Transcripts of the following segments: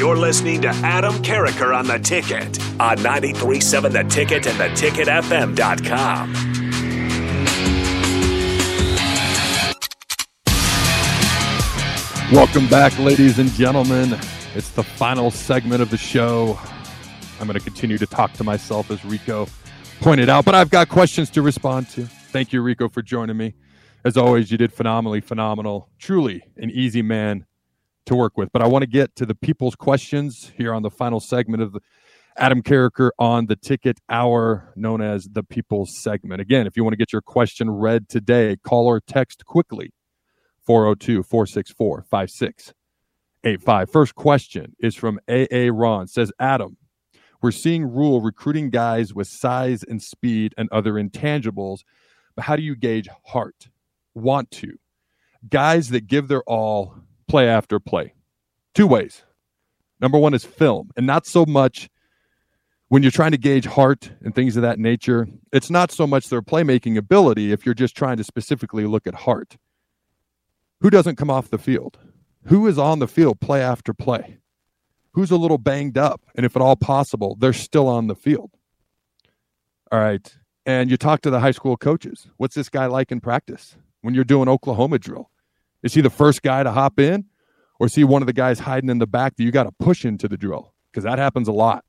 You're listening to Adam Carriker on the ticket on 937 The Ticket and theticketfm.com. Welcome back, ladies and gentlemen. It's the final segment of the show. I'm going to continue to talk to myself as Rico pointed out, but I've got questions to respond to. Thank you, Rico, for joining me. As always, you did phenomenally phenomenal. Truly an easy man to work with. But I want to get to the people's questions here on the final segment of the Adam Carriker on the ticket hour known as the people's segment. Again, if you want to get your question read today, call or text quickly 402 464 5685. First question is from AA Ron. Says, Adam, we're seeing Rhule recruiting guys with size and speed and other intangibles, but how do you gauge heart? Want to? Guys that give their all play after play. Two ways. Number one is film, and not so much when you're trying to gauge heart and things of that nature. It's not so much their playmaking ability if you're just trying to specifically look at heart. Who doesn't come off the field? Who is on the field play after play? Who's a little banged up? And if at all possible, they're still on the field. All right. And you talk to the high school coaches. What's this guy like in practice when you're doing Oklahoma drill? Is he the first guy to hop in? Or is he one of the guys hiding in the back that you got to push into the drill? Because that happens a lot.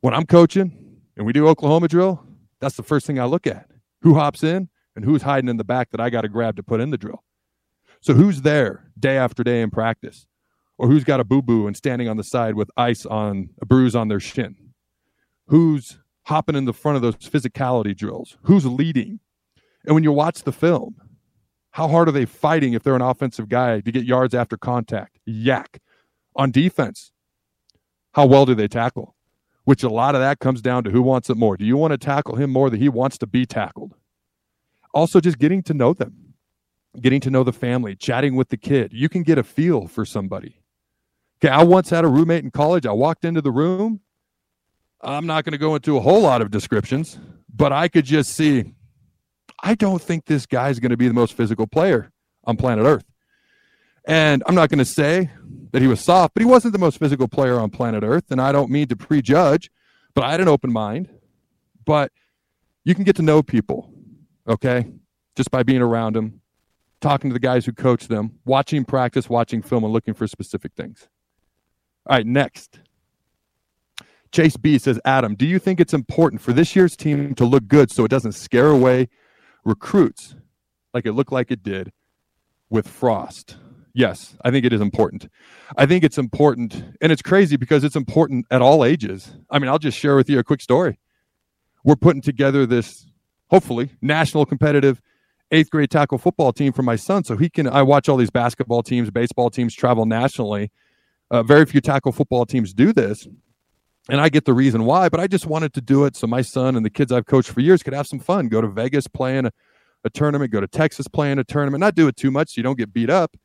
When I'm coaching and we do Oklahoma drill, that's the first thing I look at. Who hops in and who's hiding in the back that I got to grab to put in the drill? So who's there day after day in practice? Or who's got a boo boo and standing on the side with ice on a bruise on their shin? Who's hopping in the front of those physicality drills? Who's leading? And when you watch the film, how hard are they fighting if they're an offensive guy to get yards after contact? YAC. On defense, how well do they tackle? Which a lot of that comes down to who wants it more. Do you want to tackle him more than he wants to be tackled? Also, just getting to know them, getting to know the family, chatting with the kid. You can get a feel for somebody. Okay, I once had a roommate in college. I walked into the room. I'm not going to go into a whole lot of descriptions, but I could just see I don't think this guy's going to be the most physical player on planet Earth. And I'm not going to say that he was soft, but he wasn't the most physical player on planet Earth. And I don't mean to prejudge, but I had an open mind. But you can get to know people, okay, just by being around them, talking to the guys who coach them, watching practice, watching film, and looking for specific things. All right, next. Chase B says, Adam, do you think it's important for this year's team to look good so it doesn't scare away recruits like it looked like it did with Frost. Yes, I think it is important. I think it's important, and it's crazy because it's important at all ages. I mean, I'll just share with you a quick story. We're putting together this, hopefully, national competitive eighth grade tackle football team for my son so he can. I watch all these basketball teams, baseball teams travel nationally. Uh, very few tackle football teams do this and I get the reason why, but I just wanted to do it so my son and the kids I've coached for years could have some fun. Go to Vegas playing a, a tournament, go to Texas playing a tournament, not do it too much so you don't get beat up.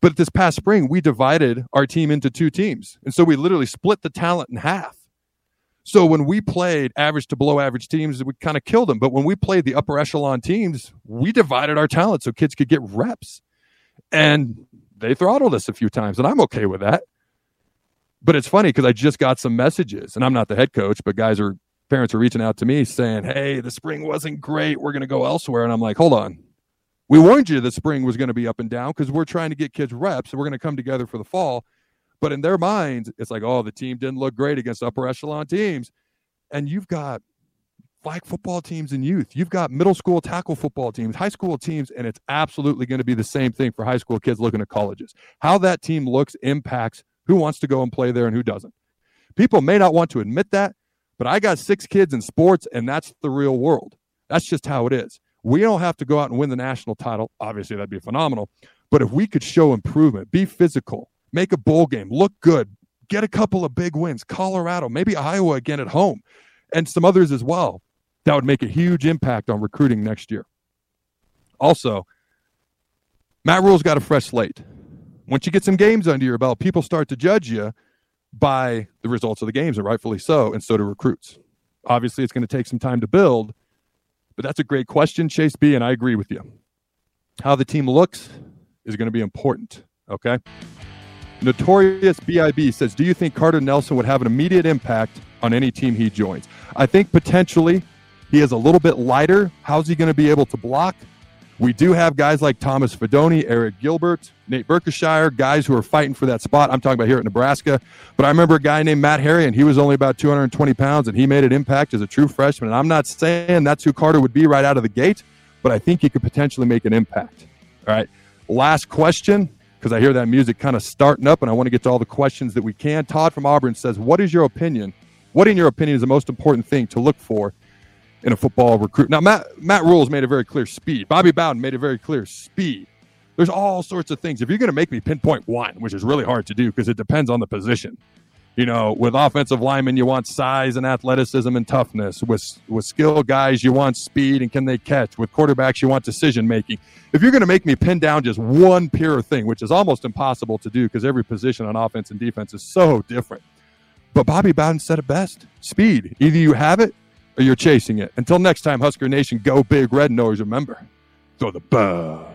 But this past spring, we divided our team into two teams. And so we literally split the talent in half. So when we played average to below average teams, we kind of killed them. But when we played the upper echelon teams, we divided our talent so kids could get reps. And they throttled us a few times, and I'm okay with that but it's funny because I just got some messages, and I'm not the head coach, but guys are parents are reaching out to me saying, "Hey, the spring wasn't great. We're going to go elsewhere." And I'm like, "Hold on, we warned you the spring was going to be up and down because we're trying to get kids reps, and we're going to come together for the fall." But in their minds, it's like, "Oh, the team didn't look great against upper echelon teams," and you've got flag football teams and youth. You've got middle school tackle football teams, high school teams, and it's absolutely going to be the same thing for high school kids looking at colleges. How that team looks impacts who wants to go and play there and who doesn't. People may not want to admit that, but I got six kids in sports, and that's the real world. That's just how it is. We don't have to go out and win the national title. Obviously, that'd be phenomenal. But if we could show improvement, be physical, make a bowl game, look good, get a couple of big wins, Colorado, maybe Iowa again at home, and some others as well, that would make a huge impact on recruiting next year. Also, Matt Rhule's got a fresh slate once you get some games under your belt, people start to judge you by the results of the games, and rightfully so, and so do recruits. Obviously, it's going to take some time to build, but that's a great question, Chase B, and I agree with you. How the team looks is going to be important, okay? Notorious BIB says, Do you think Carter Nelson would have an immediate impact on any team he joins? I think potentially he is a little bit lighter. How's he going to be able to block? We do have guys like Thomas Fidone, Arik Gilbert, Nate Boerkircher, guys who are fighting for that spot. I'm talking about here at Nebraska. But I remember a guy named Matt Harry, and he was only about 220 pounds, and he made an impact as a true freshman. And I'm not saying that's who Carter would be right out of the gate, but I think he could potentially make an impact. All right. Last question, because I hear that music kind of starting up, and I want to get to all the questions that we can. Todd from Auburn says, What is your opinion? What, in your opinion, is the most important thing to look for in a football recruit. Now, Matt, Matt Rhule's made it very clear speed. Bobby Bowden made it very clear speed. There's all sorts of things. If you're going to make me pinpoint one, which is really hard to do because it depends on the position. You know, with offensive linemen, you want size and athleticism and toughness. With with skill guys, you want speed and can they catch. With quarterbacks, you want decision making. If you're going to make me pin down just one pure thing, which is almost impossible to do because every position on offense and defense is so different. But Bobby Bowden said it best: speed. Either you have it or you're chasing it. Until next time, Husker Nation, go big red. And always remember, throw the bug.